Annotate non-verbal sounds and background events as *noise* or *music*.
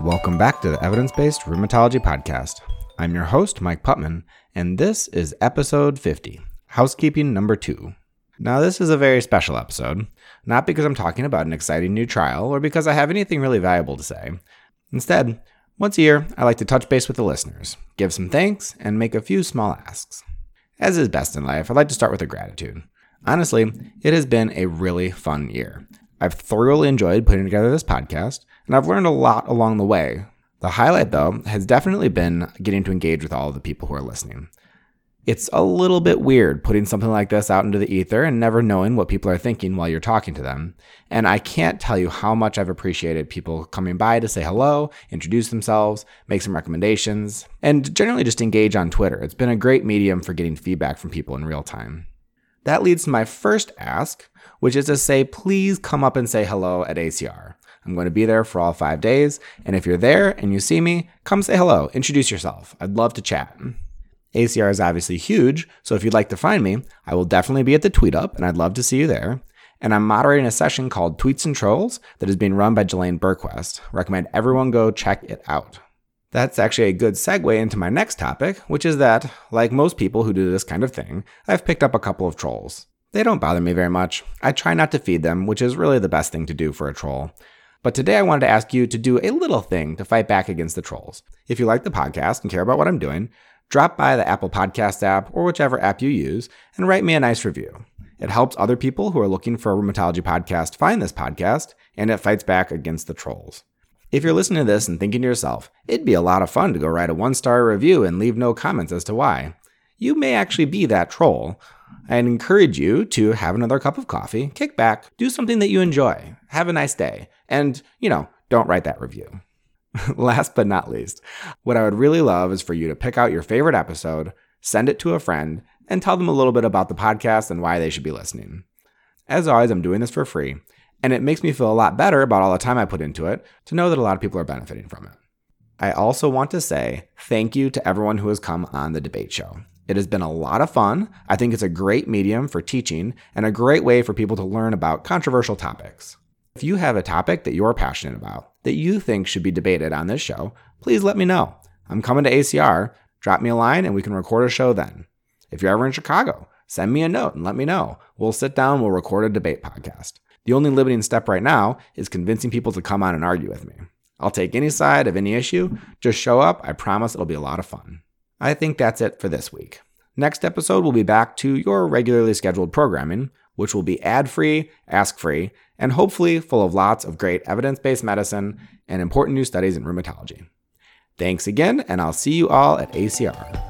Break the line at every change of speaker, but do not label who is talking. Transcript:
Welcome back to the Evidence Based Rheumatology Podcast. I'm your host, Mike Putman, and this is episode 50, housekeeping number two. Now, this is a very special episode, not because I'm talking about an exciting new trial or because I have anything really valuable to say. Instead, once a year, I like to touch base with the listeners, give some thanks, and make a few small asks. As is best in life, I'd like to start with a gratitude. Honestly, it has been a really fun year. I've thoroughly enjoyed putting together this podcast, and I've learned a lot along the way. The highlight, though, has definitely been getting to engage with all of the people who are listening. It's a little bit weird putting something like this out into the ether and never knowing what people are thinking while you're talking to them. And I can't tell you how much I've appreciated people coming by to say hello, introduce themselves, make some recommendations, and generally just engage on Twitter. It's been a great medium for getting feedback from people in real time. That leads to my first ask, which is to say, please come up and say hello at ACR. I'm going to be there for all five days, and if you're there and you see me, come say hello, introduce yourself. I'd love to chat. ACR is obviously huge, so if you'd like to find me, I will definitely be at the Tweet Up, and I'd love to see you there. And I'm moderating a session called Tweets and Trolls that is being run by Jelaine Berquest. Recommend everyone go check it out. That's actually a good segue into my next topic, which is that, like most people who do this kind of thing, I've picked up a couple of trolls. They don't bother me very much. I try not to feed them, which is really the best thing to do for a troll. But today I wanted to ask you to do a little thing to fight back against the trolls. If you like the podcast and care about what I'm doing, drop by the Apple Podcast app or whichever app you use and write me a nice review. It helps other people who are looking for a rheumatology podcast find this podcast, and it fights back against the trolls. If you're listening to this and thinking to yourself, it'd be a lot of fun to go write a one star review and leave no comments as to why, you may actually be that troll. I encourage you to have another cup of coffee, kick back, do something that you enjoy, have a nice day, and, you know, don't write that review. *laughs* Last but not least, what I would really love is for you to pick out your favorite episode, send it to a friend, and tell them a little bit about the podcast and why they should be listening. As always, I'm doing this for free, and it makes me feel a lot better about all the time I put into it to know that a lot of people are benefiting from it. I also want to say thank you to everyone who has come on the debate show. It has been a lot of fun. I think it's a great medium for teaching and a great way for people to learn about controversial topics. If you have a topic that you're passionate about that you think should be debated on this show, please let me know. I'm coming to ACR. Drop me a line and we can record a show then. If you're ever in Chicago, send me a note and let me know. We'll sit down, we'll record a debate podcast. The only limiting step right now is convincing people to come on and argue with me. I'll take any side of any issue. Just show up. I promise it'll be a lot of fun. I think that's it for this week. Next episode, we'll be back to your regularly scheduled programming, which will be ad free, ask free, and hopefully full of lots of great evidence based medicine and important new studies in rheumatology. Thanks again, and I'll see you all at ACR.